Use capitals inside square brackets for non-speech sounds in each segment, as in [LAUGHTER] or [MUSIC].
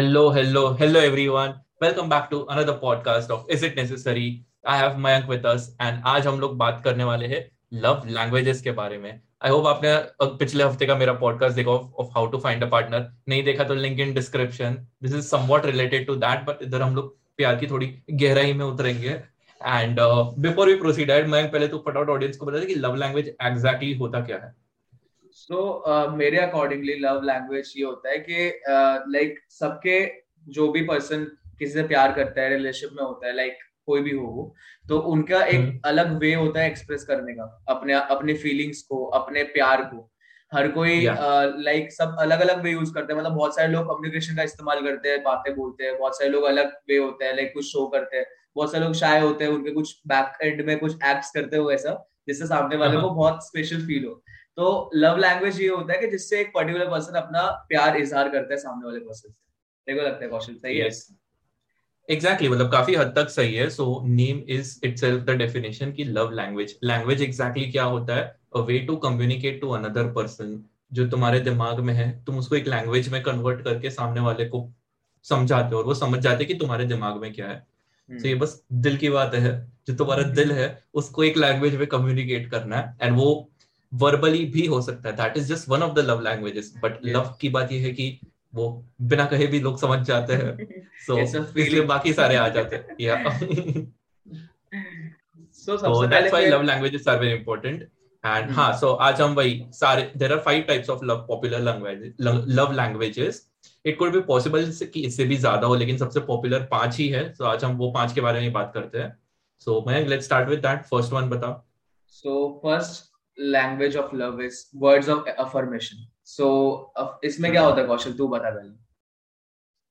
Hello, hello, hello, everyone. Welcome back to another podcast of Is It Necessary? I have Mayank with us and आज हम लोग बात करने वाले हैं लव लैंग्वेजेस के बारे में। आई होप आपने पिछले हफ़्ते का मेरा पॉडकास्ट देखा of how to find a partner नहीं देखा तो link in description this is somewhat related to that but इधर हम लोग प्यार की थोड़ी गहराई में उतरेंगे। एंड बिफोर वी प्रोसीड मैं पहले तो फटाफट ऑडियंस को बता दें कि लव लैंग्वेज एग्जैक्टली होता क्या है। सो so, uh, मेरे अकॉर्डिंगली लव लैंग्वेज ये होता है कि लाइक uh, सबके जो भी पर्सन किसी से प्यार करता है रिलेशनशिप में होता है लाइक like, कोई भी हो तो उनका एक hmm. अलग वे होता है एक्सप्रेस करने का अपने अपने फीलिंग्स को अपने प्यार को हर कोई लाइक yeah. uh, like, सब अलग अलग वे यूज़ करते हैं मतलब बहुत सारे लोग कम्युनिकेशन का इस्तेमाल करते हैं बातें बोलते हैं बहुत सारे लोग अलग वे होते हैं लाइक कुछ शो करते हैं बहुत सारे लोग शाय होते हैं उनके कुछ बैक एंड में कुछ एक्ट्स करते हो ऐसा जिससे सामने वाले uh-huh. को बहुत स्पेशल फील हो तो लव लैंग्वेज ये होता है कि जिससे एक पर्टिकुलर पर्सन अपना प्यार इजहार करता है सामने वाले पर्सन से। देखो लगता है कौशल? सही yes. है? एग्जैक्टली exactly, मतलब काफ़ी हद तक सही है। So name is itself the definition की लव लैंग्वेज लैंग्वेज एग्जैक्टली क्या होता है? A way to communicate to another person जो तुम्हारे दिमाग में है तुम उसको एक लैंग्वेज में कन्वर्ट करके सामने वाले को समझाते हो और वो समझ जाते कि तुम्हारे दिमाग में क्या है। तो so ये बस दिल की बात है। जो तुम्हारा दिल है उसको एक लैंग्वेज में कम्युनिकेट करना है। एंड वो वर्बली भी हो सकता है। That is just one of the love languages but love की बात यह है कि वो बिना कहे भी लोग समझ जाते हैं। सो [LAUGHS] so, इसलिए बाकी सारे आ जाते हैं। या so that's why love languages are very important and हाँ सो आज हम वही सारे there are five types of love popular language love languages it could be possible कि इससे भी ज़्यादा हो लेकिन सबसे पॉपुलर पाँच ही है। सो so, आज हम वो पाँच के बारे में बात करते हैं। सो मैं let's start with that first one बता so first language of love is words of affirmation so इसमें क्या होता है कौशल? तू बता पहले।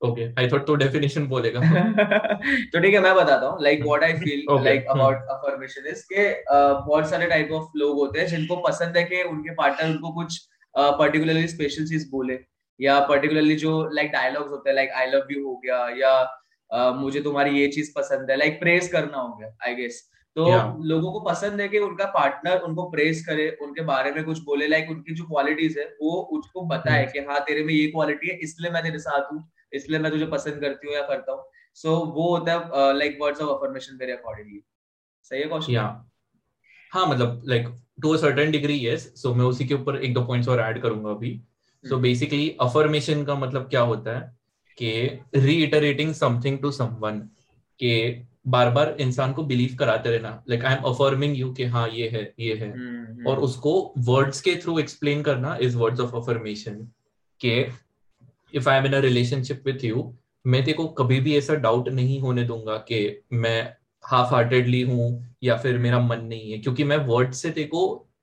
ओके आई थॉट तो डेफिनेशन बोलेगा। [LAUGHS] तो ठीक है मैं बताता हूँ। Like what I feel like about affirmation is के बहुत सारे टाइप ऑफ़ लोग होते हैं जिनको पसंद है कि उनके पार्टनर उनको कुछ पर्टिकुलरली स्पेशल चीज़ बोले। या पर्टिकुलरली जो लाइक डायलॉग्स होते हैं लाइक आई लव यू हो गया या uh, मुझे तुम्हारी ये चीज़ पसंद है। लाइक प्रेज करना हो गया आई गेस तो yeah. लोगों को पसंद है कि उनका पार्टनर उनको प्रेस करे उनके बारे में कुछ बोले लाइक उनकी जो क्वालिटीज है वो उसको बताए. कि हाँ तेरे में ये क्वालिटी है इसलिए मैं तेरे साथ हूँ इसलिए मैं तुझे पसंद करती हूँ या करता हूँ सो so, वो होता है लाइक वर्ड्स ऑफ़ अफर्मेशन मेरे अकॉर्डिंगली सही है कौशल yeah. हाँ मतलब like to certain degree yes so मैं उसी के ऊपर एक दो पॉइंट्स और ऐड करूँगा अभी सो बेसिकली अफर्मेशन का मतलब क्या होता है कि रीइटरेटिंग समथिंग टू समवन के बार बार इंसान को बिलीव कराते रहना। Like I am affirming you कि हाँ ये है ये है। mm-hmm. और उसको वर्ड्स के थ्रू एक्सप्लेन करना इज़ वर्ड्स ऑफ़ अफर्मेशन के if I am in a relationship with you मैं तेको कभी भी ऐसा डाउट नहीं होने दूँगा कि मैं हाफ़ हार्टेडली हूँ या फिर मेरा मन नहीं है। क्योंकि मैं वर्ड से तेको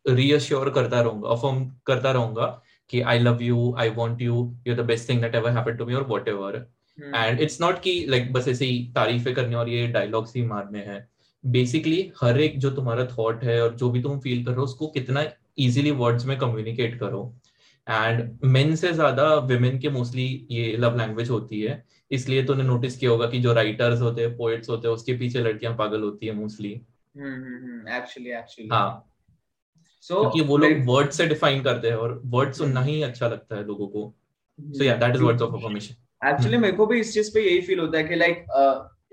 रीअश्योर करता रहूँगा अफर्म करता रहूँगा कि I love you I want you you the best thing that ever happened to me और whatever and it's not कि लाइक बस ऐसे ही तारीफें करने और ये डायलॉग्स ही मारने हैं। बेसिकली हर एक जो तुम्हारा थॉट है और जो भी तुम फील कर रहे हो उसको कितना इजीली वर्ड्स में कम्युनिकेट करो। एंड मेन से ज़्यादा विमेन के मोस्टली ये लव लैंग्वेज होती है। इसलिए तूने नोटिस किया होगा कि जो राइटर्स होते हैं पोएट्स होते हैं उसके पीछे लड़कियाँ पागल होती है मोस्टली एक्चुअली एक्चुअली हाँ। सो so, क्योंकि वो लोग वर्ड से डिफाइन करते हैं और वर्ड सुनना ही अच्छा लगता है लोगों को। सो या that is words of affirmation actually मेरे को भी इस चीज़ पे यही फील होता है कि लाइक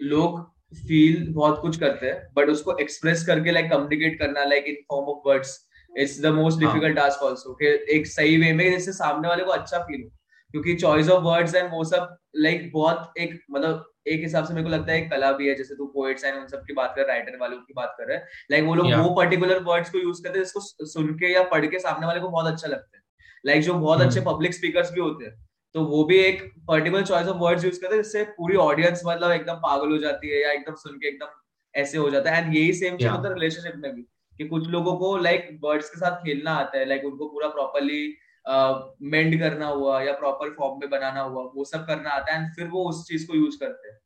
लोग फील बहुत कुछ करते हैं बट उसको एक्सप्रेस करके लाइक कम्युनिकेट करना like in form of words it's the most difficult task also कि एक सही वे में जैसे सामने वाले को अच्छा फील हो क्योंकि चॉइस ऑफ़ वर्ड्स एंड वो सब लाइक बहुत एक मतलब एक हिसाब से मेरे को लगता है एक कला भी है जैसे तू पोएट्स एंड उन सब की बात कर राइटर वालों की बात कर रहे हैं लाइक वो लोग वो पर्टिकुलर वर्ड्स को यूज़ करते हैं जिसको सुन के या पढ़ के सामने वाले को बहुत अच्छा लगता है लाइक जो बहुत hmm. अच्छे पब्लिक स्पीकर्स भी होते हैं तो वो भी एक particular choice of words use करते हैं जिससे पूरी ऑडियंस मतलब एकदम पागल हो जाती है या एकदम सुन के एकदम ऐसे हो जाता है। एंड यही सेम चीज़ होता है रिलेशनशिप में भी कि कुछ लोगों को लाइक like, वर्ड्स के साथ खेलना आता है लाइक like, उनको पूरा प्रॉपरली मेंड uh, करना हुआ या प्रॉपर फॉर्म में बनाना हुआ वो सब करना आता है। एंड फिर वो उस चीज़ को यूज़ करते हैं।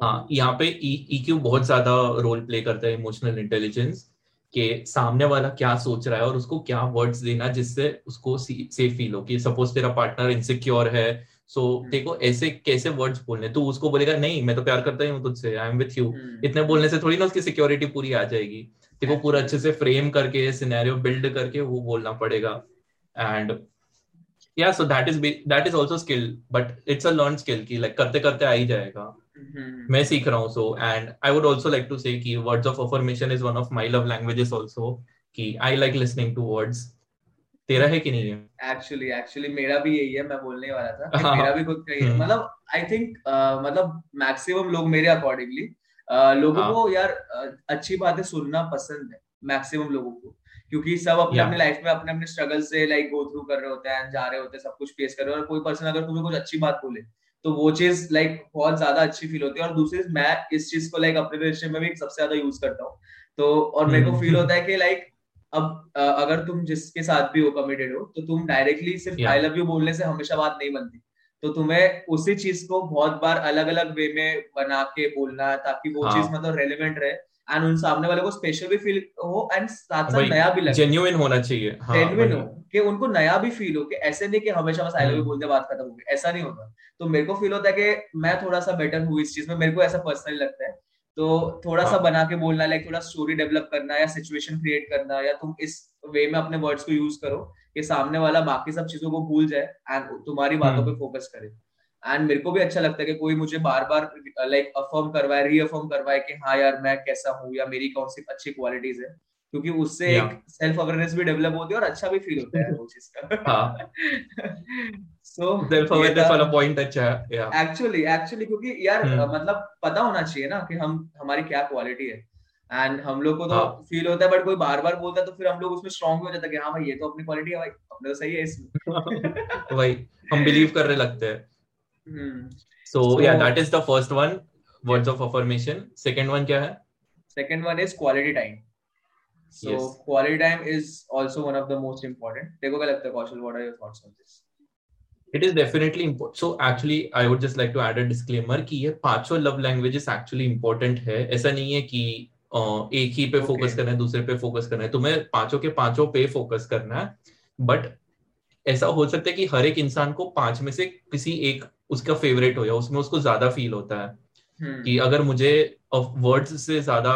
हाँ यहाँ पे ईक्यू e, बहुत ज़्यादा रोल प्ले करता है इमोशनल इंटेलिजेंस कि सामने वाला क्या सोच रहा है और उसको क्या वर्ड्स देना जिससे उसको सेफ़ फील हो कि सपोज़ तेरा पार्टनर इनसिक्योर है सो so, देखो ऐसे कैसे वर्ड्स बोलने तू उसको बोलेगा नहीं मैं तो प्यार करता ही हूँ तुझसे आई एम विथ यू इतने बोलने से थोड़ी ना उसकी सिक्योरिटी पूरी आ जाएगी। देखो पूरा अच्छे से फ्रेम करके सिनेरियो बिल्ड करके वो बोलना पड़ेगा। एंड या so that is that is also skill but it's a learned skill ki like करते करते आ ही जाएगा. मैं सीख रहा हूँ so and I would also like to say कि words of affirmation is one of my love languages also कि I like listening to words. तेरा है कि नहीं है? एक्चुअली एक्चुअली मेरा भी यही है मैं बोलने वाला था हाँ, मेरा भी खुद का ही है। मतलब आई थिंक मतलब मैक्सिमम लोग मेरे अकॉर्डिंगली लोगों हाँ. को यार अच्छी बातें सुनना पसंद है मैक्सिमम लोगों को। क्योंकि सब अपने अपने लाइफ में अपने अपने स्ट्रगल से लाइक गो थ्रू कर रहे होते हैं जा रहे होते हैं सब कुछ फेस कर रहे हैं। और कोई पर्सन अगर तुम्हें कुछ अच्छी बात बोले तो वो चीज़ लाइक बहुत ज़्यादा अच्छी फील होती है। और दूसरी मैं इस चीज़ को लाइक अपने रिलेशन में भी सबसे ज़्यादा यूज़ करता हूँ। तो और मेरे को फील हम्म। होता है कि लाइक अब अगर तुम जिसके साथ भी हो कमिटेड हो तो तुम डायरेक्टली सिर्फ़ आई लव यू बोलने से हमेशा बात नहीं बनती। तो तुम्हें उसी चीज़ को बहुत बार अलग अलग वे में बना के बोलना ताकि वो हाँ. चीज़ मतलब रेलिवेंट रहे। एंड उन सामने वाले को स्पेशल भी फील हो एंड साथ साथ नया भी लगे। जेन्युइन होना चाहिए। जेन्युइन हाँ, हो कि उनको नया भी फील हो कि ऐसे नहीं कि हमेशा बस आई लव यू बोलते बात खत्म हो गई। ऐसा नहीं होता। तो मेरे को फील होता है कि मैं थोड़ा सा बेटर हूँ इस चीज़ में मेरे को ऐसा पर्सनली लगता है। तो थोड़ा हाँ. सा बना के बोलना लाइक थोड़ा स्टोरी डेवलप करना या सिचुएशन क्रिएट करना या तुम इस वे में अपने वर्ड्स को यूज़ करो कि सामने वाला बाकी सब चीज़ों को भूल जाए एंड तुम्हारी बातों हम्म। पे फोकस करे। एंड मेरे को भी अच्छा लगता है कि कोई मुझे बार बार लाइक अफर्म करवाए रीअफर्म करवाए कि हाँ यार मैं कैसा हूँ या मेरी कौन सी अच्छी क्वालिटीज है। क्योंकि उससे yeah. एक सेल्फ अवेयरनेस भी डेवलप होती है और अच्छा भी फील होता है वो चीज़ का। सो सेल्फ अवेयरनेस वाला पॉइंट अच्छा है एक्चुअली एक्चुअली क्योंकि यार hmm. मतलब पता होना चाहिए ना कि हम हमारी क्या क्वालिटी है। एंड हम लोग को तो फील हाँ. होता है बट कोई बार बार बोलता है तो फिर हम लोग उसमें स्ट्रांग हो जाता है कि हाँ भाई ये तो अपनी क्वालिटी है भाई अपने तो सही है इसमें। [LAUGHS] भाई हम बिलीव करने लगते हैं। Hmm. So, so yeah, that is the first one. Words yeah. of affirmation. Second one क्या है? Second one is quality time. So yes. quality time is also one of the most important. देखो क्या लगता है कौशल? What are your thoughts on this? It is definitely important. So actually, I would just like to add a disclaimer कि ये पाँचों love languages actually important है. ऐसा नहीं है कि एक ही पे फोकस okay. करना है दूसरे पे फोकस करना है तुम्हें पाँचों के पाँचों पे फोकस करना है बट ऐसा हो सकता है कि हर एक इंसान को पाँच में से किसी एक उसका फेवरेट हो या उसमें उसको ज़्यादा फील होता है hmm. कि अगर मुझे वर्ड्स से ज़्यादा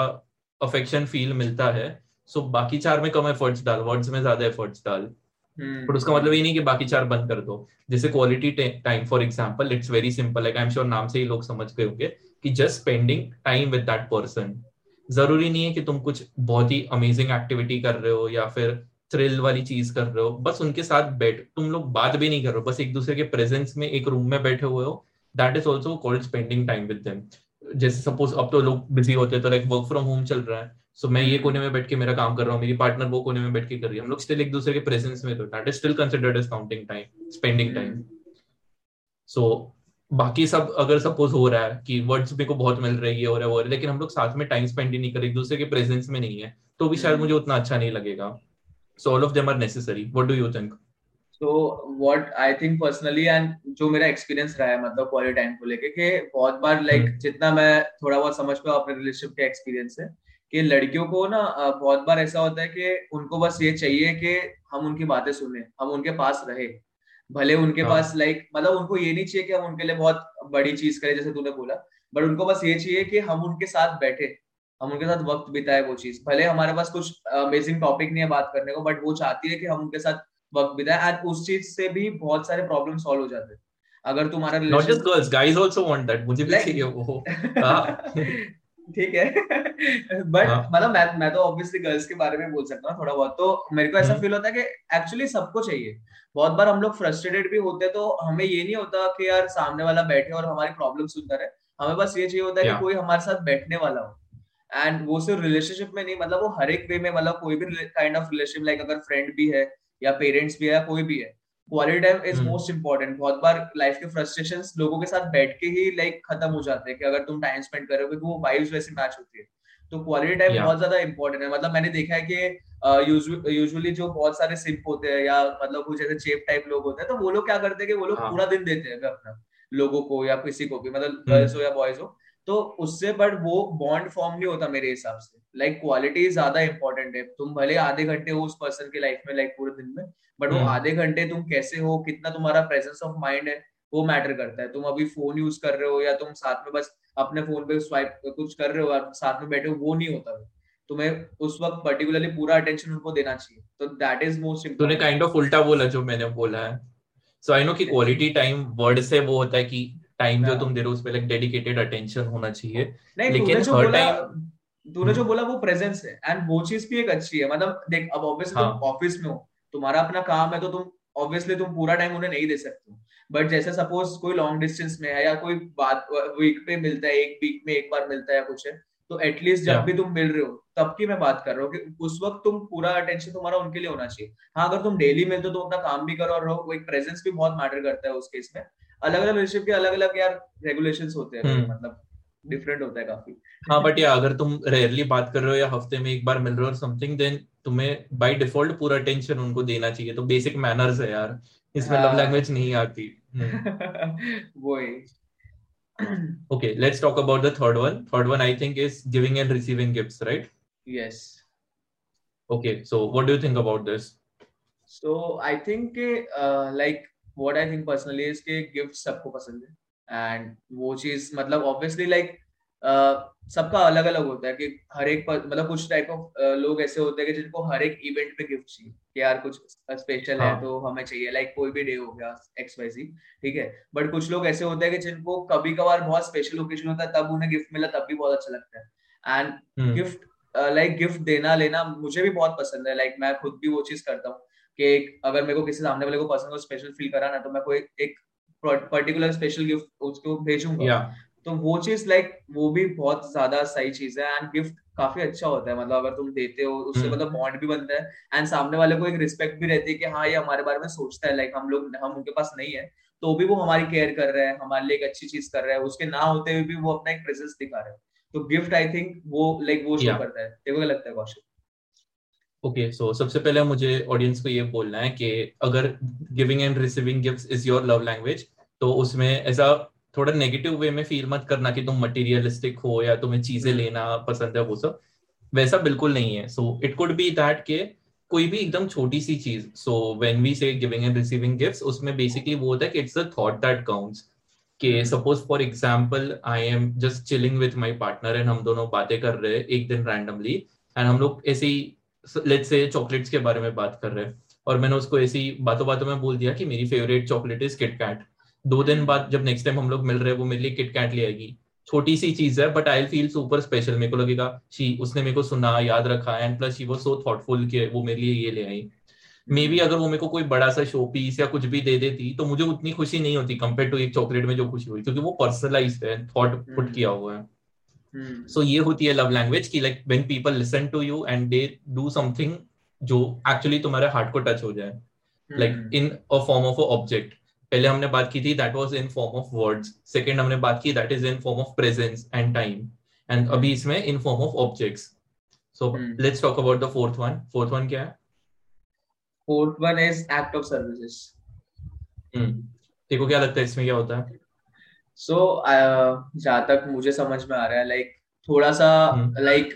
अफेक्शन फील मिलता है सो बाकी चार में कम एफर्ट्स डाल वर्ड्स में ज़्यादा एफर्ट्स डाल hmm. पर उसका मतलब ये नहीं कि बाकी चार बंद कर दो जैसे quality time for example it's very simple like I am sure नाम से ही लोग समझ गए होंगे कि just spending time with that person ज़रूरी नहीं है कि तुम कुछ बहुत ही अमेजिंग एक्टिविटी कर रहे हो या फिर थ्रिल वाली चीज़ कर रहे हो बस उनके साथ बैठ तुम लोग बात भी नहीं कर रहे हो बस एक दूसरे के प्रेजेंस में एक रूम में बैठे हुए हो that is also called spending time with them जैसे सपोज़ अब तो लोग बिज़ी होते हैं तो लाइक वर्क फ्रॉम होम चल रहा है सो so, मैं ये कोने में बैठ के मेरा काम कर रहा हूँ मेरी पार्टनर वो कोने में बैठ के कर रही है हम लोग स्टिल एक दूसरे के प्रेजेंस में तो that is still considered as counting time spending time so बाकी सब अगर सपोज़ हो रहा है कि वर्ड्स मेरे को बहुत मिल रही है और है वो लेकिन हम लोग साथ में टाइम स्पेंड ही नहीं कर एक दूसरे के प्रेजेंस में नहीं है तो भी शायद. मुझे उतना अच्छा नहीं लगेगा so all of them are necessary what do you think so what i think personally and जो मेरा एक्सपीरियंस रहा है मतलब क्वालिटी टाइम को लेके कि बहुत बार लाइक like, hmm. जितना मैं थोड़ा बहुत समझ पाऊँ अपने रिलेशनशिप के एक्सपीरियंस से कि लड़कियों को ना बहुत बार ऐसा होता है कि उनको बस ये चाहिए कि हम उनकी बातें सुने हम उनके पास रहे भले उनके हाँ. पास लाइक मतलब उनको ये नहीं चाहिए कि हम उनके लिए बहुत बड़ी चीज़ करें जैसे तूने बोला बट उनको बस ये चाहिए कि हम उनके साथ बैठे हम उनके साथ वक्त बिताए वो चीज़। भले हमारे पास कुछ अमेजिंग टॉपिक नहीं है बात करने को बट वो चाहती है कि हम उनके साथ वक्त बिताए एंड उस चीज़ से भी बहुत सारे प्रॉब्लम सॉल्व हो जाते हैं। अगर तुम्हारा not just girls guys also want that मुझे भी चाहिए वो। [LAUGHS] हाँ। ठीक है। बट हाँ। मतलब मैं मैं तो ऑब्वियसली गर्ल्स के बारे में बोल सकता हूँ थोड़ा बहुत। तो मेरे को ऐसा फील हम्म। होता है कि एक्चुअली सबको चाहिए। बहुत बार हम लोग फ्रस्ट्रेटेड भी होते हैं तो हमें ये नहीं होता कि यार सामने वाला बैठे और हमारी प्रॉब्लम सुनता है हमें बस ये चाहिए होता है कि कोई हमारे साथ बैठने वाला हो। एंड वो सिर्फ़ रिलेशनशिप में नहीं मतलब वो हर एक वे में मतलब कोई भी काइंड ऑफ़ रिलेशनशिप लाइक अगर फ्रेंड भी है या पेरेंट्स भी है या कोई भी है quality time is most important बहुत बार लाइफ के फ्रस्ट्रेशन लोगों के साथ बैठ के ही लाइक like, खत्म हो जाते हैं कि अगर तुम टाइम स्पेंड करोगे तो वो वाइब्स वैसे मैच होती है। तो क्वालिटी टाइम बहुत ज़्यादा इंपॉर्टेंट है। मतलब मैंने देखा है कि यूजुअली जो बहुत सारे सिंप होते हैं या मतलब कुछ ऐसे चेप टाइप लोग होते हैं तो वो लोग क्या करते हैं कि वो लोग हाँ. पूरा दिन देते हैं अपना लोगों को या किसी को भी मतलब गर्ल्स हम्म। हो या बॉयज़ हो। तो उससे बट वो बॉन्ड फॉर्म नहीं होता मेरे हिसाब से। लाइक क्वालिटी ज़्यादा इंपॉर्टेंट है। तुम भले आधे घंटे हो उस पर्सन की लाइफ में लाइक पूरे दिन में बट वो हम्म। आधे घंटे तुम कैसे हो कितना तुम्हारा प्रेजेंस ऑफ़ माइंड है वो मैटर करता है। तुम अभी फ़ोन यूज़ कर रहे हो या तुम साथ में बस अपने फ़ोन पे स्वाइप कुछ कर रहे हो साथ में बैठे हो वो नहीं होता। तुम्हें उस वक्त पर्टिकुलरली पूरा अटेंशन उनको देना चाहिए। तो दैट इज़ मोस्ट तूने काइंड ऑफ़ उल्टा बोला जो मैंने बोला है। सो आई नो कि क्वालिटी टाइम वर्ड से वो होता है कि टाइम जो तुम दे रहे हो उस पे लाइक डेडिकेटेड अटेंशन होना चाहिए। लेकिन हर टाइम तूने जो बोला वो प्रेजेंस है एंड वो चीज़ भी एक अच्छी है। मतलब देख अब ऑब्वियसली तुम ऑफ़िस में हो तुम्हारा अपना काम है तो तुम ऑब्वियसली तुम पूरा टाइम उन्हें नहीं दे सकते हो। बट जैसे सपोज़ कोई लॉन्ग डिस्टेंस में है या कोई बात वीक पे मिलता है एक वीक में एक बार मिलता है कुछ है तो एटलीस्ट जब भी तुम मिल रहे हो तब की मैं बात कर रहा हूँ कि उस वक्त तुम पूरा अटेंशन तुम्हारा उनके लिए होना चाहिए। हाँ अगर तुम डेली मिलते हो तो अपना काम भी करो और रहो वो एक प्रेजेंस भी बहुत मैटर करता है उस केस में। अलग अलग रिलेशनशिप के अलग अलग यार रेगुलेशन होते हैं हम्म। मतलब डिफरेंट होता है काफ़ी। हाँ बट या अगर तुम रेयरली बात कर रहे हो या हफ़्ते में एक बार मिल रहे हो समथिंग देन तुम्हें बाय डिफ़ॉल्ट पूरा अटेंशन उनको देना चाहिए। तो बेसिक मैनर्स है यार। इसमें लव लैंग्वेज नहीं आती। [LAUGHS] वही। [CLEARS THROAT] Okay let's talk about the third one. Third one i think is giving and receiving gifts right? Yes. Okay so what do you think about this? So i think uh, like what i think personally is कि gift सबको पसंद है। And वो चीज़ मतलब obviously like सबका अलग अलग होता है कि हर एक मतलब कुछ टाइप ऑफ़ लोग ऐसे होते हैं कि जिनको हर एक इवेंट पे गिफ्ट चाहिए। कि यार कुछ स्पेशल हाँ. है। तो हमें चाहिए। लाइक कोई भी डे हो गया एक्स वाई जी ठीक है? बट कुछ लोग ऐसे होते हैं कि जिनको कभी कभार बहुत स्पेशल ओकेजन होता है तब उन्हें गिफ्ट मिला तब भी बहुत अच्छा लगता है। एंड गिफ्ट लाइक गिफ्ट देना लेना मुझे भी बहुत पसंद है। लाइक मैं खुद भी वो चीज़ करता हूँ। कि अगर मेरे को किसी सामने वाले को पसंद हो स्पेशल फील कराना तो मैं कोई एक पर्टिकुलर स्पेशल गिफ्ट उसको भेजूँगा। Yeah. तो वो चीज़ लाइक वो भी बहुत ज़्यादा सही चीज़ है एंड गिफ्ट काफ़ी अच्छा होता है। मतलब अगर तुम देते हो उससे हम्म। मतलब बॉन्ड भी बनता है एंड सामने वाले को एक रिस्पेक्ट भी रहती है कि हाँ ये हमारे बारे में सोचता है। लाइक हम लोग हम उनके पास नहीं है तो भी वो हमारी केयर कर रहे हैं हमारे लिए एक अच्छी चीज़ कर रहे हैं। उसके ना होते हुए भी वो अपना एक प्रेजेंस दिखा रहे हैं। तो गिफ्ट आई थिंक वो लाइक वो शो करता है। देखो क्या लगता है Kaushik? Okay okay, so so, सबसे पहले मुझे ऑडियंस को ये बोलना है कि अगर giving and receiving gifts is your love language तो उसमें ऐसा थोड़ा नेगेटिव वे में फील मत करना कि तुम मटेरियलिस्टिक हो या तुम्हें चीज़ें हम्म। लेना पसंद है वो सब। वैसा बिल्कुल नहीं है। So it could be that के कोई भी एकदम छोटी सी चीज़ so when we say giving and receiving gifts उसमें बेसिकली वो होता है कि it's a thought that counts कि suppose for example I am just chilling with my partner and हम दोनों बातें कर रहे हैं एक दिन रैंडमली एंड हम लोग ऐसे ही लेट्स से चॉकलेट्स के बारे में बात कर रहे हैं। और मैंने उसको ऐसी बातों बातों में बोल दिया कि मेरी फेवरेट चॉकलेट इज़ किटकैट दो दिन बाद जब नेक्स्ट टाइम हम लोग मिल रहे हैं वो मेरे लिए किट कैट ले आएगी। छोटी सी चीज़ है but I feel super special मेरे को लगेगा शी उसने मेरे को सुना याद रखा एंड प्लस शी वो सो थॉटफुल कि वो मेरे लिए ये ले आई। मे बी अगर वो मेरे को कोई बड़ा सा शो पीस या कुछ भी दे देती तो मुझे उतनी खुशी नहीं होती कंपेयर टू एक चॉकलेट में जो खुशी हुई क्योंकि वो पर्सनलाइज है थॉट पुट hmm. किया हुआ है। सो hmm. ये होती है लव लैंग्वेज की like when people listen to you and they do something जो एक्चुअली तुम्हारे हार्ट को टच हो जाए। Like in a form of a object पहले हमने बात की थी that was in form of words second हमने बात की that is in form of presence and time and अभी इसमें in form of objects so let's talk about the fourth one fourth one क्या है? Fourth one is act of services देखो क्या लगता है इसमें क्या होता है? सो so, uh, तक मुझे समझ में आ रहा है लाइक like, थोड़ा सा लाइक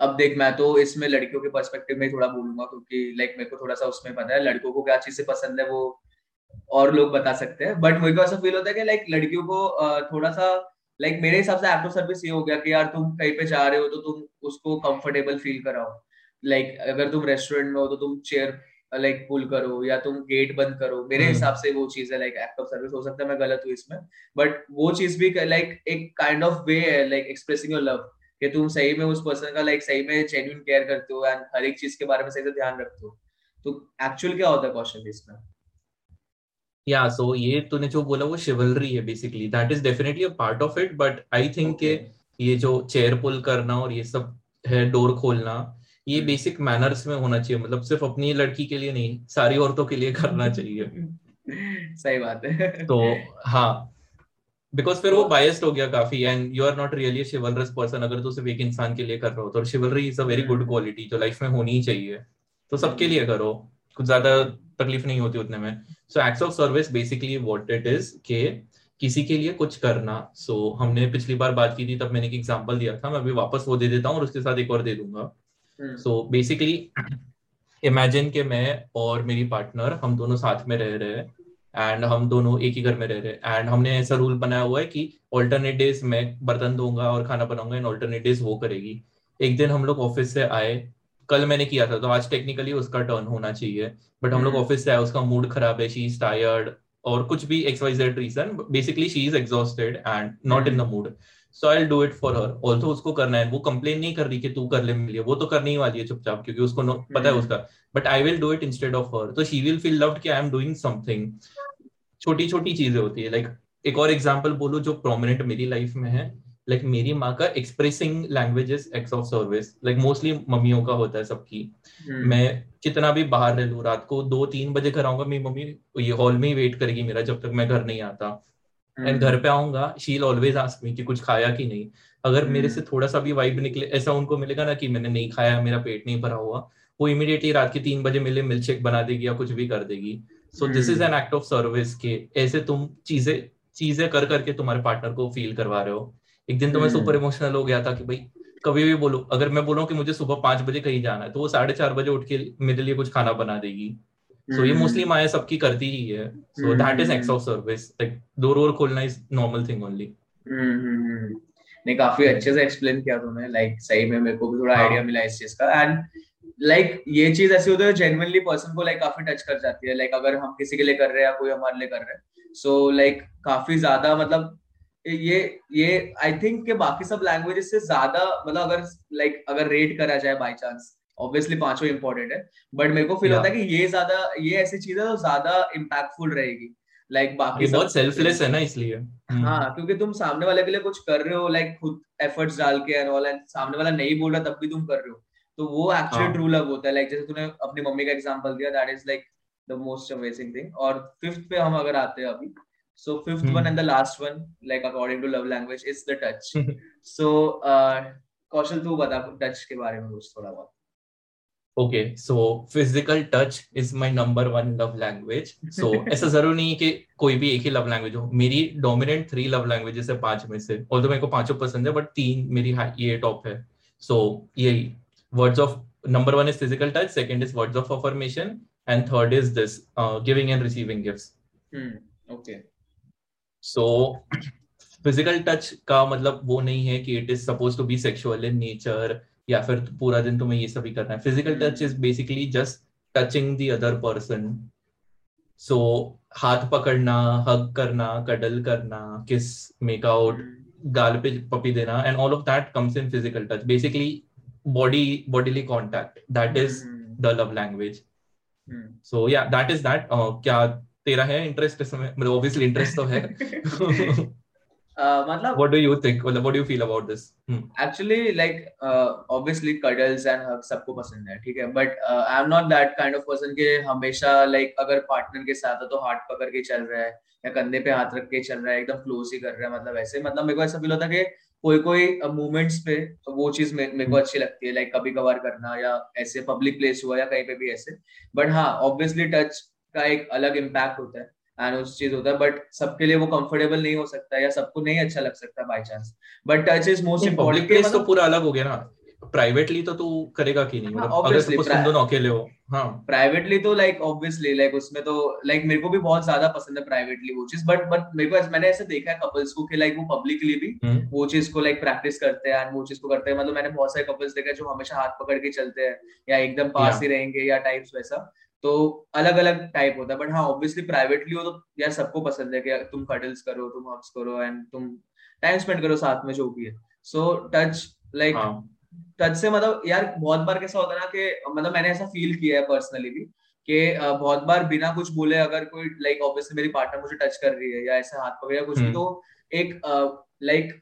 अब देख मैं तो इसमें लड़कियों के पर्सपेक्टिव में थोड़ा बोलूँगा क्योंकि लाइक मेरे को थोड़ा सा उसमें पता है लड़कों को क्या चीज़ से पसंद है वो और लोग बता सकते हैं। बट मेरे को ऐसा फील होता है कि लाइक लड़कियों को थोड़ा सा लाइक मेरे हिसाब से एक्ट सर्विस ये हो गया कि यार तुम कहीं पे जा रहे हो तो तुम उसको कंफर्टेबल फील कराओ। लाइक अगर तुम रेस्टोरेंट में हो तो तुम चेयर लाइक पुल करो या तुम गेट बंद करो। मेरे हम्म। हिसाब से वो चीज़ है लाइक एक्ट ऑफ़ सर्विस हो सकता है मैं गलत हूँ इसमें बट वो चीज़ भी लाइक एक काइंड ऑफ़ वे है लाइक एक्सप्रेसिंग योर लव कि तुम सही में उस पर्सन का लाइक सही में जेन्यून केयर करते हो एंड हर एक चीज़ के बारे में सही से ध्यान रखते हो। तो एक्चुअल क्या होता है क्वेश्चन इसमें? या सो ये तूने जो बोला वो शिवलरी है basically that is definitely a part of it but I think के ये जो चेयर पुल करना और ये सब है डोर खोलना ये बेसिक hmm. मैनर्स में होना चाहिए मतलब सिर्फ़ अपनी लड़की के लिए नहीं सारी औरतों के लिए करना [LAUGHS] चाहिए। सही बात है। तो हाँ बिकॉज़ फिर वो बायस्ड हो गया काफ़ी and you are not really chivalrous person अगर तू सिर्फ़ एक इंसान के लिए कर रहे हो तो chivalry is a very good quality जो लाइफ में होनी चाहिए। तो सबके hmm. लिए करो कुछ ज़्यादा तकलीफ़ नहीं होती उतने में। So acts of service basically what it is के किसी के लिए कुछ करना। सो so, हमने पिछली बार बात की थी तब मैंने एक एग्ज़ाम्पल दिया था मैं अभी वापस वो दे देता हूँ और उसके साथ एक और दे दूँगा। सो बेसिकली इमेजिन के मैं और मेरी पार्टनर हम दोनों साथ में रह रहे हैं एंड हम दोनों एक ही घर में रह रहे हैं। एंड हमने ऐसा रूल बनाया हुआ है कि ऑल्टरनेट डेज़ मैं बर्तन धोऊँगा और खाना बनाऊँगा एंड ऑल्टरनेट डेज़ वो करेगी। एक दिन हम लोग ऑफ़िस से आए कल मैंने किया था तो आज टेक्निकली उसका टर्न होना चाहिए। बट हम लोग ऑफ़िस से आए उसका मूड खराब है शी इज़ टायर्ड और कुछ भी X Y Z reason basically she is exhausted and not in the mood so I do it for her also उसको करना है वो कंप्लेन नहीं कर रही कि तू कर ले मिलिए वो तो करने ही वाली है चुपचाप क्योंकि उसको पता है hmm. उसका। But I will do it instead of her तो शी विल फील लव्ड कि आई एम डूइंग समथिंग छोटी छोटी चीज़ें होती है। लाइक like, एक और एग्ज़ाम्पल बोलो जो प्रोमिनेंट मेरी लाइफ में है। लाइक like, मेरी माँ का expressing language is acts of service like mostly मम्मियों का होता है सबकी। Hmm. मैं कितना भी बाहर रह लू रात को दो तीन बजे घर आऊँगा मेरी मम्मी ये हॉल में ही वेट करेगी मेरा जब तक मैं घर नहीं आता। And hmm. घर पे आऊँगा शील ऑलवेज आस्क मी कि कुछ खाया कि नहीं अगर. मेरे से थोड़ा सा भी वाइब निकले ऐसा उनको मिलेगा ना कि मैंने नहीं खाया मेरा पेट नहीं भरा हुआ वो इमीडिएटली रात के तीन बजे मिले मिल्क शेक बना देगी या कुछ भी कर देगी so this is an act of service के ऐसे तुम चीज़ें चीज़ें कर करके तुम्हारे पार्टनर को फील करवा रहे हो एक दिन तो मैं सुपर इमोशनल हम्म। हो गया था कि भाई कभी भी बोलो अगर मैं बोलूँ कि मुझे सुबह पाँच बजे कहीं जाना है तो वो साढ़े चार बजे उठ के मेरे लिए कुछ खाना बना देगी सो ये मोस्टली हम्म। माया सबकी करती ही है. So that is acts of service like door वोर खोलना इज़ नॉर्मल थिंग ओनली नहीं काफ़ी अच्छे से एक्सप्लेन किया तुमने लाइक सही में मेरे को भी थोड़ा आइडिया हाँ। मिला इस चीज़ का. एंड लाइक ये चीज़ ऐसी होती है जेनुअनली पर्सन को लाइक काफ़ी टच कर जाती है. लाइक अगर हम किसी के लिए कर रहे हैं या कोई हमारे लिए कर रहे हैं. सो लाइक काफ़ी ज़्यादा मतलब ये ये आई थिंक के बाकी सब लैंग्वेजेस से ज़्यादा मतलब अगर लाइक अगर रेट करा जाए बाय चांस ऑब्वियसली पाँचों इंपॉर्टेंट है बट मेरे को फील होता है कि ये ज़्यादा ये ऐसी चीज़ है तो ज़्यादा इम्पैक्टफुल रहेगी। लाइक like, बाकी बहुत सेल्फलेस है ना इसलिए। हम्म। हाँ क्योंकि तुम सामने वाले के लिए कुछ कर रहे हो लाइक खुद एफर्ट्स डाल के एंड ऑल एंड सामने वाला नहीं बोल रहा तब भी तुम कर रहे हो। तो वो एक्चुअली ट्रू लव होता है। लाइक जैसे तूने अपनी मम्मी का एग्जांपल दिया that is like the most amazing thing और फिफ्थ पे हम अगर आते हैं अभी So fifth hmm. one and the last one, like according to love language, is the touch. [LAUGHS] so uh, कौशल तू बता टच के बारे में कुछ थोड़ा बहुत। Okay so physical touch is my number one love language so ऐसा ज़रूर नहीं है कि कोई भी एक ही लव लैंग्वेज हो। मेरी डोमिनेंट थ्री लव लैंग्वेजेस है पाँच में से। और तो मेरे को पाँचों पसंद है बट तीन मेरी ये टॉप है। सो so, यही। Words of number one is physical touch second is words of affirmation and third is this giving and receiving gifts okay so physical touch का मतलब वो नहीं है कि it is suppose to be sexual in nature या फिर पूरा दिन तुम्हें ये सभी करना है। Physical touch is basically just touching the other person so हाथ पकड़ना हग करना कडल करना किस मेकआउट गाल पे पपी देना and all of that comes in physical touch basically body bodily contact that is the love language so या दैट इज़ दैट क्या तेरा है इंटरेस्ट इसमें मतलब ऑब्वियसली इंटरेस्ट तो है। [LAUGHS] [LAUGHS] मतलब व्हाट डू यू थिंक मतलब what do you feel about this actually like obviously cuddles and hug सबको पसंद है ठीक है? But I am not that kind of person के हमेशा लाइक like, अगर पार्टनर के साथ है तो हाथ पकड़ के चल रहा है या कंधे पे हाथ रख के चल रहा है एकदम क्लोज ही कर रहा है मतलब ऐसे। मतलब मेरे को ऐसा फील होता है कि कोई कोई मूवमेंट्स पे वो चीज़ मेरे को अच्छी लगती है लाइक कभी कभार करना या ऐसे पब्लिक प्लेस हुआ या कहीं पे भी ऐसे। बट हाँ ऑब्वियसली टच का एक अलग इम्पैक्ट होता है। एंड उस चीज़ होता है बट सबके लिए वो कंफर्टेबल नहीं हो सकता या सबको नहीं अच्छा लग सकता by chance but touch is most important place तो पूरा अलग हो गया ना. प्राइवेटली तो तू करेगा कि नहीं? मतलब अगर तुम दोनों अकेले हो हाँ. प्राइवेटली तो लाइक ऑब्वियसली लाइक उसमें तो लाइक मेरे को भी बहुत ज़्यादा पसंद है प्राइवेटली वो चीज़ बट बट मेरे को मैंने ऐसे देखा है कपल्स को कि लाइक वो पब्लिकली भी हम्म। वो चीज़ को लाइक प्रैक्टिस करते हैं वो चीज़ को करते हैं. मतलब मैंने बहुत सारे कपल्स देखा जो हमेशा हाथ पकड़ के चलते हैं या एकदम पास ही रहेंगे या टाइप्स वैसा. तो अलग अलग टाइप होता है बट हाँ ऑब्वियसली प्राइवेटली हो तो यार सबको पसंद है कि तुम कडल्स करो तुम हग्स करो एंड तुम टाइम स्पेंड करो साथ में जो भी है सो टच लाइक टच से मतलब यार बहुत बार कैसा होता है ना कि मतलब मैंने ऐसा फील किया है पर्सनली भी कि बहुत बार बिना कुछ बोले अगर कोई लाइक ऑब्वियसली मेरी पार्टनर मुझे टच कर रही है या ऐसे हाथ पकड़ या कुछ भी हम्म। तो एक लाइक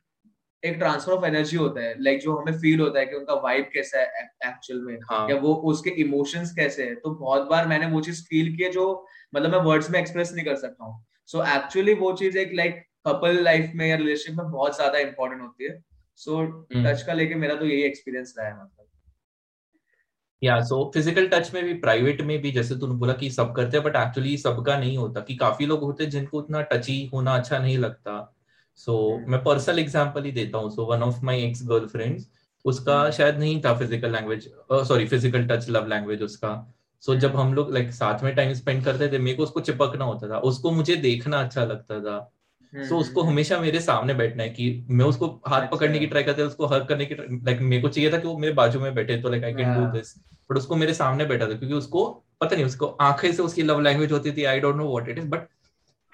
एक ट्रांसफ़र ऑफ़ एनर्जी होता है लाइक like, जो हमें फील होता है कि उनका वाइब कैसा है एक्चुअल में हाँ. या वो उसके इमोशंस कैसे है। तो बहुत बार मैंने वो चीज़ फील की जो मतलब मैं वर्ड्स में एक्सप्रेस नहीं कर सकता हूँ। सो एक्चुअली वो चीज़ एक लाइक कपल लाइफ में या रिलेशनशिप में बहुत ज़्यादा इंपॉर्टेंट होती है। सो so, टच का लेके मेरा तो यही एक्सपीरियंस रहा है मतलब। या सो फ़िज़िकल टच में भी प्राइवेट में भी जैसे तूने बोला कि सब करते हैं बट एक्चुअली सबका नहीं होता कि काफ़ी लोग होते हैं जिनको उतना टची होना अच्छा नहीं लगता। सो so, मैं पर्सनल एग्जांपल ही देता हूँ. So one of my ex girlfriends उसका hmm. शायद नहीं था physical language sorry physical touch love language उसका. सो so, जब हम लोग लाइक साथ में टाइम स्पेंड करते थे मेरे को उसको चिपकना होता था. उसको मुझे देखना अच्छा लगता था. सो so, उसको hmm. हमेशा मेरे सामने बैठना है कि मैं उसको हाथ अच्छा। पकड़ने की ट्राई करते उसको हर करने की लाइक मेरे को चाहिए था कि वो मेरे बाजू में बैठे तो like I can do this but उसको मेरे सामने बैठा था क्योंकि उसको पता नहीं उसको आँखें से उसकी लव लैंग्वेज होती थी. I don't know what it is but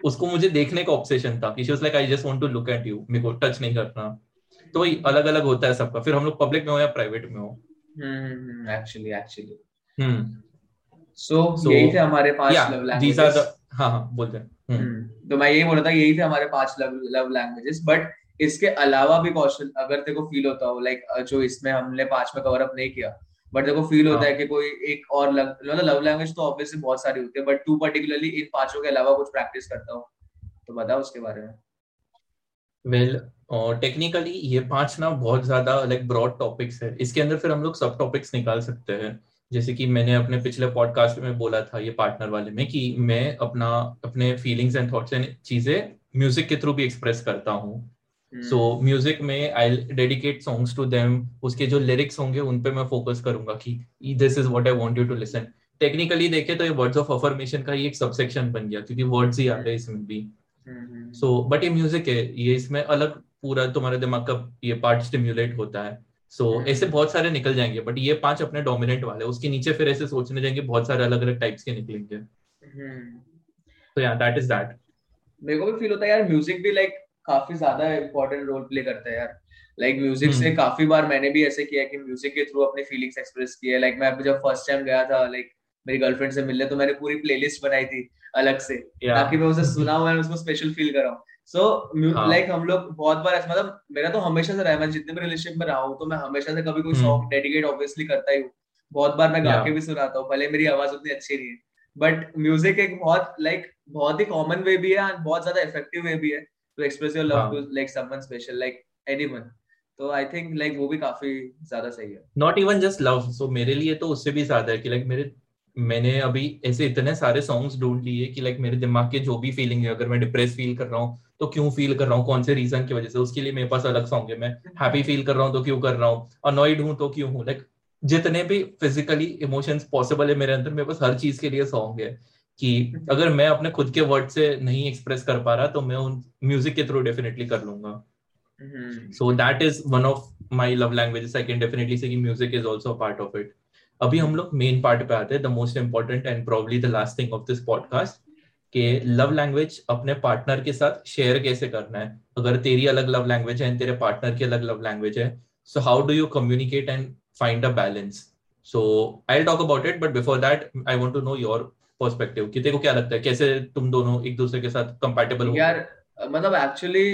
उसको मुझे देखने का ऑब्सेशन था कि she was like I just want to look at you मेरे को टच नहीं करना। तो वही अलग अलग होता है सबका। फिर हम लोग पब्लिक में हो या प्राइवेट में हो? एक्चुअली एक्चुअली हम्म। सो यही थे हमारे पाँच लव लैंग्वेजेस हाँ हाँ बोलते हैं। हम्म। हम्म। तो मैं यही बोल रहा था यही थे हमारे पाँच लव लव लैंग्वेजेस बट इसके अलावा भी कौशल अगर तेरे को फील होता हो लाइक जो इसमें हमने पाँच में कवर अप नहीं किया बट देखो फील होता है हाँ। कि कोई एक और मतलब लव लैंग्वेज तो ऑब्वियसली बहुत सारी होती है बट तू पर्टिकुलरली इन पाँचों के अलावा कुछ प्रैक्टिस करता हो। तो बताओ उसके बारे में। वेल और टेक्निकली ये पाँच ना बहुत ज़्यादा लाइक ब्रॉड टॉपिक्स है। इसके अंदर फिर हम लोग सब टॉपिक्स निकाल सकते हैं। जैसे कि मैंने अपने पिछले पॉडकास्ट में बोला था ये पार्टनर वाले में कि मैं अपना अपने फीलिंग्स एंड थॉट्स एंड चीज़ें म्यूज़िक के थ्रू भी एक्सप्रेस करता हूँ। सो म्यूज़िक में I dedicate songs to them उसके जो लिरिक्स होंगे उन पे मैं फोकस करूँगा कि this is what I want you to listen technically देखे तो ये वर्ड्स ऑफ़ अफर्मेशन का ही एक सबसेक्शन बन गया क्योंकि वर्ड्स ही आते हैं इसमें भी। सो बट ये म्यूज़िक है ये इसमें अलग पूरा तुम्हारे दिमाग का ये पार्ट स्टिम्युलेट होता है। सो so, ऐसे बहुत सारे निकल जाएँगे बट ये पाँच अपने डोमिनेंट वाले उसके नीचे फिर ऐसे सोचने जाएँगे बहुत सारे अलग अलग टाइप्स के निकलेंगे। तो या दैट इज़ दैट मेरे को भी फील होता है यार म्यूज़िक भी लाइक काफ़ी ज़्यादा इंपॉर्टेंट रोल प्ले करता है यार। लाइक like, म्यूज़िक से hmm. काफ़ी बार मैंने भी ऐसे किया कि म्यूज़िक के थ्रू अपनी फीलिंग्स एक्सप्रेस किए। लाइक like, मैं जब फ़र्स्ट टाइम गया था लाइक like, मेरी गर्लफ्रेंड से मिलने तो मैंने पूरी प्लेलिस्ट बनाई थी अलग से। Yeah. ताकि मैं उसे सुना हुआ उसको स्पेशल फील कराऊं। So like. हम लोग बहुत बार ऐसा मतलब मेरा तो हमेशा से रहा है मैं जितने भी रिलेशनशिप में रहा हूँ तो मैं हमेशा से कभी कोई सॉन्ग डेडिकेट ऑब्वियसली करता ही हूँ। बहुत बार मैं गा के भी सुनाता हूँ भले मेरी आवाज़ उतनी अच्छी नहीं है। बट म्यूज़िक एक बहुत लाइक like, बहुत ही कॉमन वे भी है एंड बहुत ज़्यादा इफ़ेक्टिव वे भी है। To express your love to like someone special like anyone तो आई थिंक लाइक वो भी काफ़ी ज़्यादा सही है। Not even just love so मेरे लिए तो उससे भी ज़्यादा है कि लाइक मेरे मैंने अभी ऐसे इतने सारे सॉन्ग्स ढूंढ लिए कि लाइक मेरे दिमाग के जो भी फीलिंग है अगर मैं डिप्रेस फील कर रहा हूँ तो क्यों फील कर रहा हूँ? कौन से रीजन की वजह से? उसके लिए मेरे पास अलग सॉन्ग है। मैं हैप्पी फील कर रहा हूँ तो क्यों कर रहा हूँ? अनॉइड हूँ तो क्यों हूँ? लाइक जितने भी फिजिकली इमोशंस पॉसिबल है मेरे अंदर मेरे पास हर चीज़ के लिए सॉन्ग है। कि अगर मैं अपने खुद के वर्ड से नहीं एक्सप्रेस कर पा रहा तो मैं उन म्यूज़िक के थ्रू डेफिनेटली कर लूँगा। So that is one of my love languages I can definitely say music is also part of it अभी हम लोग मेन पार्ट पे आते हैं the most important and probably the last thing of this podcast कि love language अपने partner के साथ शेयर कैसे करना है? अगर तेरी अलग लव लैंग्वेज है तेरे पार्टनर की अलग लव लैंग्वेज है so how do you communicate and find a balance so I talk about it but before that I want to know your perspective कि तेरे को क्या लगता है? कैसे तुम दोनों एक दूसरे के साथ कंपेटेबल हो? यार मतलब एक्चुअली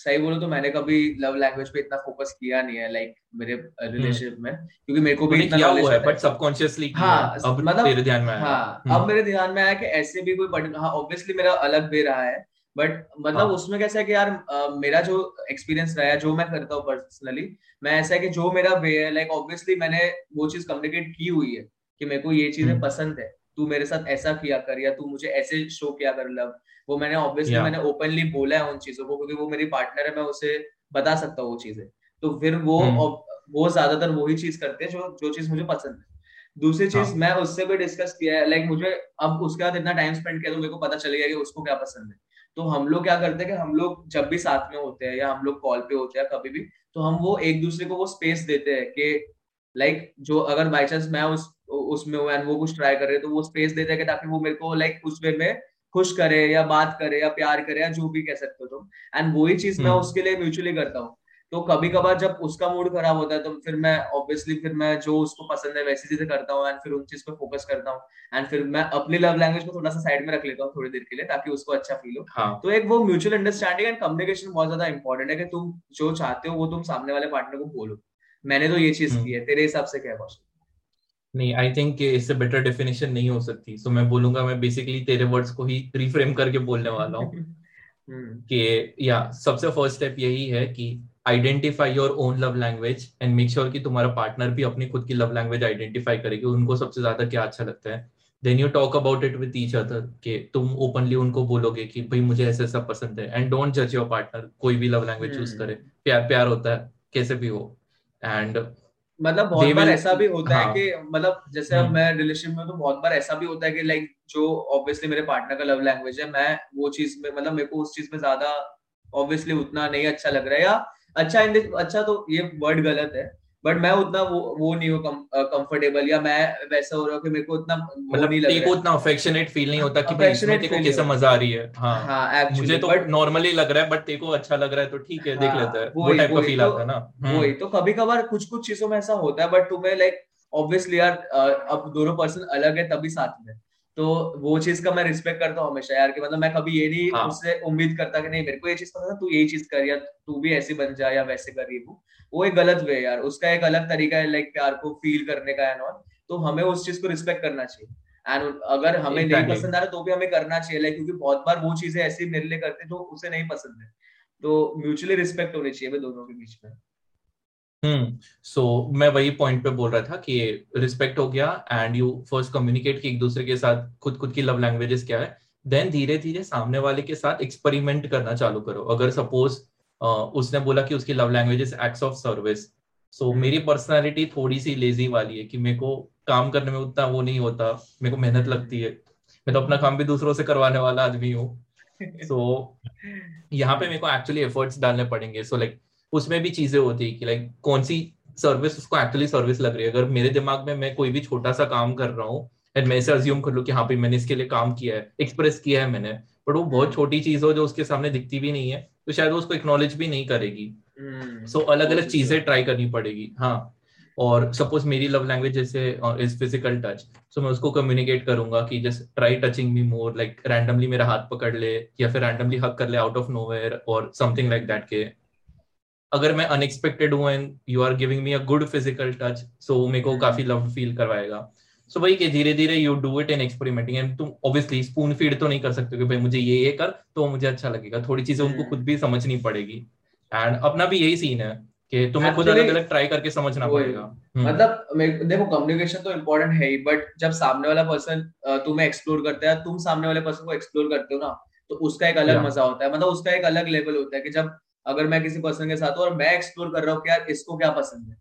सही बोलो तो मैंने कभी लव लैंग्वेज पे इतना फोकस किया नहीं है लाइक मेरे रिलेशनशिप में क्योंकि मेरे को भी इतना किया हुआ है बट सबकॉन्शियसली हाँ अब मतलब तेरे ध्यान में आया। हाँ अब मेरे ध्यान में आया कि ऐसे भी कोई हाँ ऑब्वियसली मेरा अलग वे रहा है बट मतलब हाँ. उसमें कैसा है कि यार आ, मेरा जो एक्सपीरियंस रहा है जो मैं करता हूँ पर्सनली मैं ऐसा है कि जो मेरा वे है लाइक ऑब्वियसली मैंने वो चीज़ कम्युनिकेट की हुई है कि मेरे को ये चीज़ें पसंद है। तू मेरे साथ ऐसा किया कर या तू मुझे ऐसे शो किया कर लव वो मैंने ऑब्वियसली yeah. मैंने ओपनली बोला है उन चीज़ों को क्योंकि वो मेरी पार्टनर है मैं उसे बता सकता हूँ वो चीज़ें तो फिर वो hmm. वो ज़्यादातर वही चीज़ करते हैं जो जो चीज़ मुझे पसंद है दूसरी चीज़ हाँ. मैं उससे भी डिस्कस किया है लाइक मुझे अब उसके बाद इतना टाइम स्पेंड किया तो मेरे को पता चल गया कि उसको क्या पसंद है तो हम लोग क्या करते हैं कि हम लोग जब भी साथ में होते हैं या हम लोग कॉल पे होते हैं कभी भी तो हम वो एक दूसरे को वो स्पेस देते हैं कि लाइक like, जो अगर बाई चांस मैं उस उसमें हूँ एंड वो कुछ ट्राई कर रहे हैं तो वो स्पेस देते हैं ताकि वो मेरे को लाइक like, उस वे में खुश करे या बात करे या प्यार करे या जो भी कह सकते हो तुम। एंड वही चीज़ मैं हम्म। उसके लिए म्यूचुअली करता हूँ। तो कभी कभार जब उसका मूड खराब होता है तो फिर मैं ऑब्वियसली फिर मैं जो उसको पसंद है वैसी चीज़ें करता हूँ एंड फिर उन चीज़ पे फोकस करता हूँ। एंड फिर मैं अपनी लव लैंग्वेज को थोड़ा सा साइड में रख लेता हूँ थोड़ी देर के लिए ताकि उसको अच्छा फील हो। हाँ. तो एक वो म्यूचुअल अंडरस्टैंडिंग एंड कम्युनिकेशन बहुत ज़्यादा इंपॉर्टेंट है कि तुम जो चाहते हो वो तुम सामने वाले पार्टनर को बोलो। मैंने तो ये चीज़ हम्म। की है तेरे हिसाब से क्या है नहीं आई थिंक इससे बेटर डेफिनेशन नहीं हो सकती। सो so, मैं बोलूँगा मैं बेसिकली तेरे वर्ड्स को ही रिफ्रेम करके बोलने वाला हूँ। [LAUGHS] हम्म। कि या सबसे फ़र्स्ट स्टेप यही है कि identify your own love language and make sure कि तुम्हारा पार्टनर भी अपनी खुद की लव लैंग्वेज आइडेंटिफाई करेगी। उनको सबसे ज़्यादा क्या अच्छा लगता है? Then you talk about it with each other कि तुम ओपनली उनको बोलोगे कि भाई मुझे ऐसा ऐसा पसंद है। एंड डोंट जज योर पार्टनर कोई भी लव लैंग्वेज चूज़ करे। प्यार प्यार होता है कैसे भी हो। एंड मतलब बहुत बार ऐसा भी होता हाँ. है कि मतलब जैसे अब हम्म। मैं रिलेशन में तो बहुत बार ऐसा भी होता है कि लाइक जो ऑब्वियसली मेरे पार्टनर का लव लैंग्वेज है मैं वो चीज़ में मतलब मेरे को उस चीज़ में ज़्यादा ऑब्वियसली उतना नहीं अच्छा लग रहा है या अच्छा इन अच्छा तो ये वर्ड गलत है बट मैं उतना वो वो नहीं हूँ कंफर्टेबल या मैं वैसा हो रहा हूँ कि मेरे को उतना मतलब नहीं लग रहा उतना अफेक्शनेट फील नहीं होता कि भाई इसमें तेरे को कैसे मज़ा आ रही है। हाँ, हाँ मुझे तो बट नॉर्मली लग रहा है बट तेरे को अच्छा लग रहा है तो ठीक है देख हाँ, लेते हैं। वो टाइप का फील आता है ना। हम्म। वही तो कभी कभार कुछ कुछ चीज़ों में ऐसा होता है बट तुम्हें लाइक ऑब्वियसली यार अब दोनों पर्सन अलग है तभी साथ में। तो वो चीज़ का मैं रिस्पेक्ट करता हूँ हमेशा यार कि मतलब मैं कभी ये नहीं हाँ. उससे उम्मीद करता कि नहीं मेरे को ये चीज़ पसंद है तू यही चीज़ कर या तू भी ऐसी बन जा या वैसे कर रही वो वो एक गलत वे यार उसका एक अलग तरीका है लाइक प्यार को फील करने का एंड ऑल तो हमें उस चीज़ को रिस्पेक्ट करना चाहिए। एंड अगर हमें नहीं पसंद आ रहा तो भी हमें करना चाहिए लाइक क्योंकि बहुत बार वो चीज़ें ऐसी मेरे लिए करते जो उसे नहीं पसंद है। तो म्यूचुअली रिस्पेक्ट होनी चाहिए दोनों के बीच में। हम्म सो मैं वही पॉइंट पे बोल रहा था कि रिस्पेक्ट हो गया एंड यू फ़र्स्ट कम्युनिकेट कि एक दूसरे के साथ खुद खुद की लव लैंग्वेजेस क्या है देन धीरे धीरे सामने वाले के साथ एक्सपेरिमेंट करना चालू करो। अगर सपोज़ उसने बोला कि उसकी love language is acts of service so मेरी पर्सनालिटी थोड़ी सी लेजी वाली है कि मेरे को काम करने में उतना वो नहीं होता मेरे को मेहनत लगती है। मैं तो अपना काम भी दूसरों से करवाने वाला आदमी हूँ। [LAUGHS] सो यहाँ पे मेरे को एक्चुअली एफर्ट्स डालने पड़ेंगे। सो so, लाइक like, उसमें भी चीज़ें होती है कि लाइक कौन सी सर्विस उसको एक्चुअली सर्विस लग रही है। अगर मेरे दिमाग में मैं कोई भी छोटा सा काम कर रहा हूँ एंड मैं इसे अज्यूम कर लू कि हाँ भाई मैंने इसके लिए काम किया है एक्सप्रेस किया है मैंने बट वो बहुत छोटी चीज़ हो जो उसके सामने दिखती भी नहीं है तो शायद वो उसको एक्नोलेज भी नहीं करेगी। सो hmm. so, अलग अलग चीज़ें ट्राई करनी पड़ेगी हाँ। और सपोज़ मेरी लव लैंग्वेज जैसे इज़ फ़िज़िकल टच सो मैं उसको कम्युनिकेट करूँगा कि just try touching me more like randomly मेरा हाथ पकड़ ले या फिर रैंडमली हक कर ले आउट ऑफ़ नोवेयर और समथिंग लाइक दैट के। अगर मैं अनएक्सपेक्टेड हूँ and you are giving me a good physical touch so मेरे को काफ़ी लव फील करवाएगा। सो भाई कि धीरे धीरे you do it in experimenting and तुम ऑब्वियसली स्पून फ़ीड तो नहीं कर सकते कि भाई मुझे ये ये कर तो मुझे अच्छा लगेगा। थोड़ी चीज़ें उनको खुद भी समझनी पड़ेगी। एंड अपना भी यही सीन है कि तुम्हें खुद अलग अलग ट्राई करके समझना पड़ेगा। हम्म। मतलब देखो कम्युनिकेशन तो इम्पोर्टेंट है ही बट जब सामने वाला पर्सन तुम्हें एक्सप्लोर करता है तुम सामने वाले पर्सन को एक्सप्लोर करते हो ना तो उसका एक अलग मज़ा होता है। मतलब उसका एक अलग लेवल होता है कि जब अगर मैं किसी पर्सन के साथ हूँ और मैं एक्सप्लोर कर रहा हूँ कि यार इसको क्या पसंद है।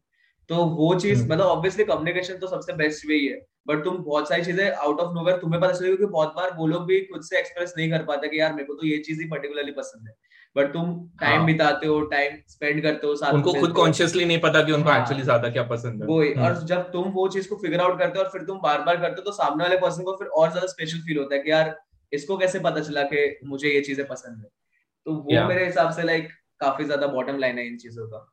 तो वो चीज़ हम्म। मतलब ऑब्वियसली कम्युनिकेशन तो सबसे बेस्ट वे ही है। बट तुम बहुत सारी चीज़ें आउट ऑफ़ नोवेयर तुम्हें पता चलेगा कि बहुत बार वो लोग भी खुद से एक्सप्रेस नहीं कर पाते कि यार मेरे को तो ये चीज़ ही पर्टिकुलरली पसंद है। बट तुम टाइम हाँ. बिताते हो टाइम स्पेंड करते हो साथ उनको खुद कॉन्शियसली नहीं पता कि उनको एक्चुअली हाँ, ज़्यादा क्या पसंद है। वो हम्म। और जब तुम वो चीज़ को फिगर आउट करते हो और फिर तुम बार बार करते हो तो सामने वाले पर्सन को फिर और ज़्यादा स्पेशल फील होता है कि यार इसको कैसे पता चला कि मुझे ये चीज़ें पसंद है। तो वो मेरे हिसाब से लाइक काफ़ी ज़्यादा बॉटम लाइन है इन चीज़ों का।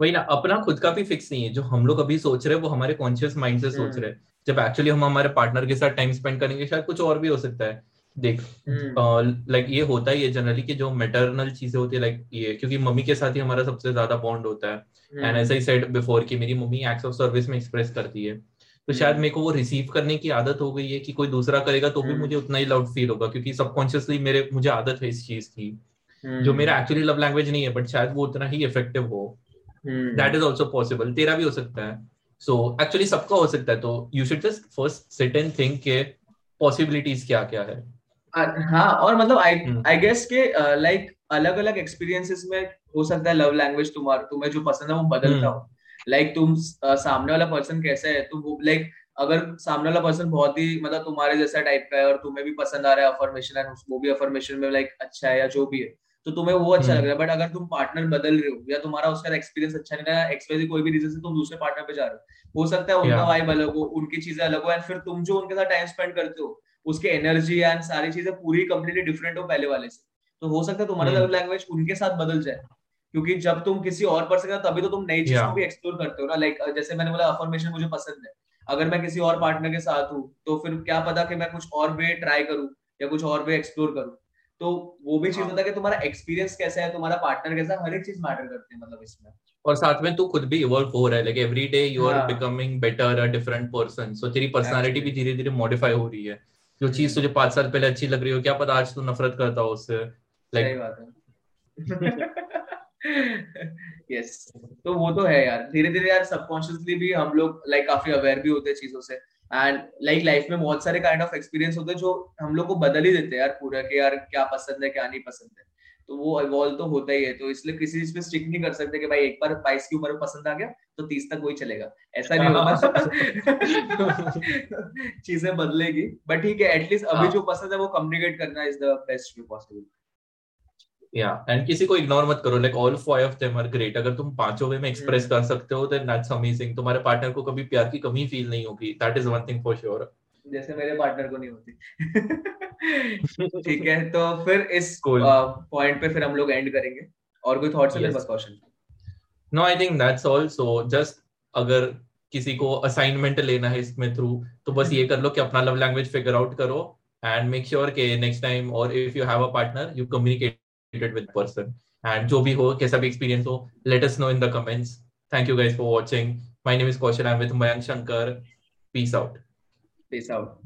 वही ना अपना खुद का भी फिक्स नहीं है। जो हम लोग अभी सोच रहे हैं वो हमारे कॉन्शियस माइंड से सोच हम्म। रहे हैं। जब एक्चुअली हम हमारे पार्टनर के साथ टाइम स्पेंड करेंगे शायद कुछ और भी हो सकता है। देख लाइक हम्म। ये होता ही है जनरली कि जो मेटरनल चीज़ें होती है लाइक ये क्योंकि मम्मी के साथ ही हमारा सबसे ज़्यादा बॉन्ड होता है। एंड ऐसा आई सेड बिफोर कि मेरी मम्मी एक्ट ऑफ़ सर्विस में एक्सप्रेस करती है। तो शायद हम्म। मेरे को वो रिसीव करने की आदत हो गई है कि कोई दूसरा करेगा तो भी मुझे उतना ही लाउड फील होगा क्योंकि सबकॉन्शियसली मेरे मुझे आदत है इस चीज़ की। जो मेरा एक्चुअली लव लैंग्वेज नहीं है बट शायद वो उतना ही इफ़ेक्टिव हो। दैट इज़ ऑल्सो पॉसिबल तेरा भी हो सकता है। सो एक्चुअली सबका हो सकता है तो you should just first sit and think के पॉसिबिलिटीज क्या क्या है हाँ और मतलब आई आई गेस के लाइक अलग अलग एक्सपीरियंसेस में हो सकता है लव लैंग्वेज तुम्हारा तुम्हें जो पसंद है वो बदलता हम्म। हो। लाइक तुम सामने वाला पर्सन कैसा है तुम लाइक अगर सामने वाला पर्सन बहुत ही मतलब तुम्हारे जैसा टाइप का है और तुम्हें भी पसंद आ रहा है अफर्मेशन एंड वो भी अफर्मेशन में लाइक अच्छा है या जो भी है तो तुम्हें वो अच्छा हम्म। लग रहा है। बट अगर तुम पार्टनर बदल रहे हो या तुम्हारा उसका एक्सपीरियंस अच्छा नहीं रहा एक्सपायरी कोई भी रीजन से तुम दूसरे पार्टनर पे जा रहे हो। हो सकता है उनका वाइब अलग हो उनकी चीज़ें अलग हो एंड फिर तुम जो उनके साथ टाइम स्पेंड करते हो उसके एनर्जी एंड सारी चीज़ें पूरी कंप्लीटली डिफरेंट हो पहले वाले से। तो हो सकता है तुम्हारा लव लैंग्वेज उनके साथ बदल जाए। क्योंकि जब तुम किसी और पर्सन का तभी तो तुम नई चीज़ को भी एक्सप्लोर करते हो ना। लाइक जैसे मैंने बोला अफर्मेशन मुझे पसंद है। अगर मैं किसी और पार्टनर के साथ हूँ तो फिर क्या पता कि मैं कुछ और वे ट्राई करूँ या कुछ और वे एक्सप्लोर करूँ। तो वो भी चीज़ हाँ। होता है कि तुम्हारा एक्सपीरियंस कैसा है तुम्हारा पार्टनर कैसा हर एक चीज़ मैटर करती है मतलब इसमें। और साथ में तू खुद भी इवॉल्व हो रहा है like every day you are becoming better a different person so तेरी पर्सनालिटी भी धीरे धीरे मॉडिफाई हो रही है। जो चीज़ तुझे पाँच साल पहले अच्छी लग रही हो क्या पता आज तू नफरत करता हो उससे? लाइक यस [LAUGHS] तो वो तो है यार। धीरे धीरे यार सबकॉन्शियसली भी हम लोग लाइक काफ़ी अवेयर भी होते हैं चीज़ों से। एंड लाइक लाइफ में बहुत सारे काइंड ऑफ़ एक्सपीरियंस होते हैं जो हम लोग को बदल ही देते हैं यार पूरा कि यार क्या पसंद है क्या नहीं पसंद है। तो वो इवॉल्व तो होता ही है। तो इसलिए किसी चीज़ पे स्टिक नहीं कर सकते कि भाई एक बार बाईस की उम्र पसंद आ गया तो तीस तक वही चलेगा। ऐसा नहीं होगा। [LAUGHS] चीज़ें बदलेगी। बट ठीक है एटलीस्ट अभी हाँ। जो पसंद है वो कम्युनिकेट करना is the best way possible या एंड किसी को इग्नोर मत करो. Like all five of them are great अगर तुम पाँचों वे में एक्सप्रेस hmm. कर सकते हो देन दैट्स अमेजिंग तुम्हारे पार्टनर को कभी प्यार की कमी फील नहीं होगी. That is one thing for sure जैसे मेरे पार्टनर को नहीं होती। [LAUGHS] ठीक है तो फिर इस पॉइंट पे फिर हम लोग एंड करेंगे। और कोई थॉट्स है पास question no I think that's all so just अगर किसी को असाइनमेंट लेना है इसमें थ्रू तो बस ये कर लो कि अपना लव लैंग्वेज फिगर आउट करो एंड मेक श्योर के नेक्स्ट टाइम और if you have a partner you with person and जो भी हो, कैसा भी एक्सपीरियंस हो let us know in the comments thank you guys for watching my name is Kaushal I am with Mayank Shankar peace out Peace out.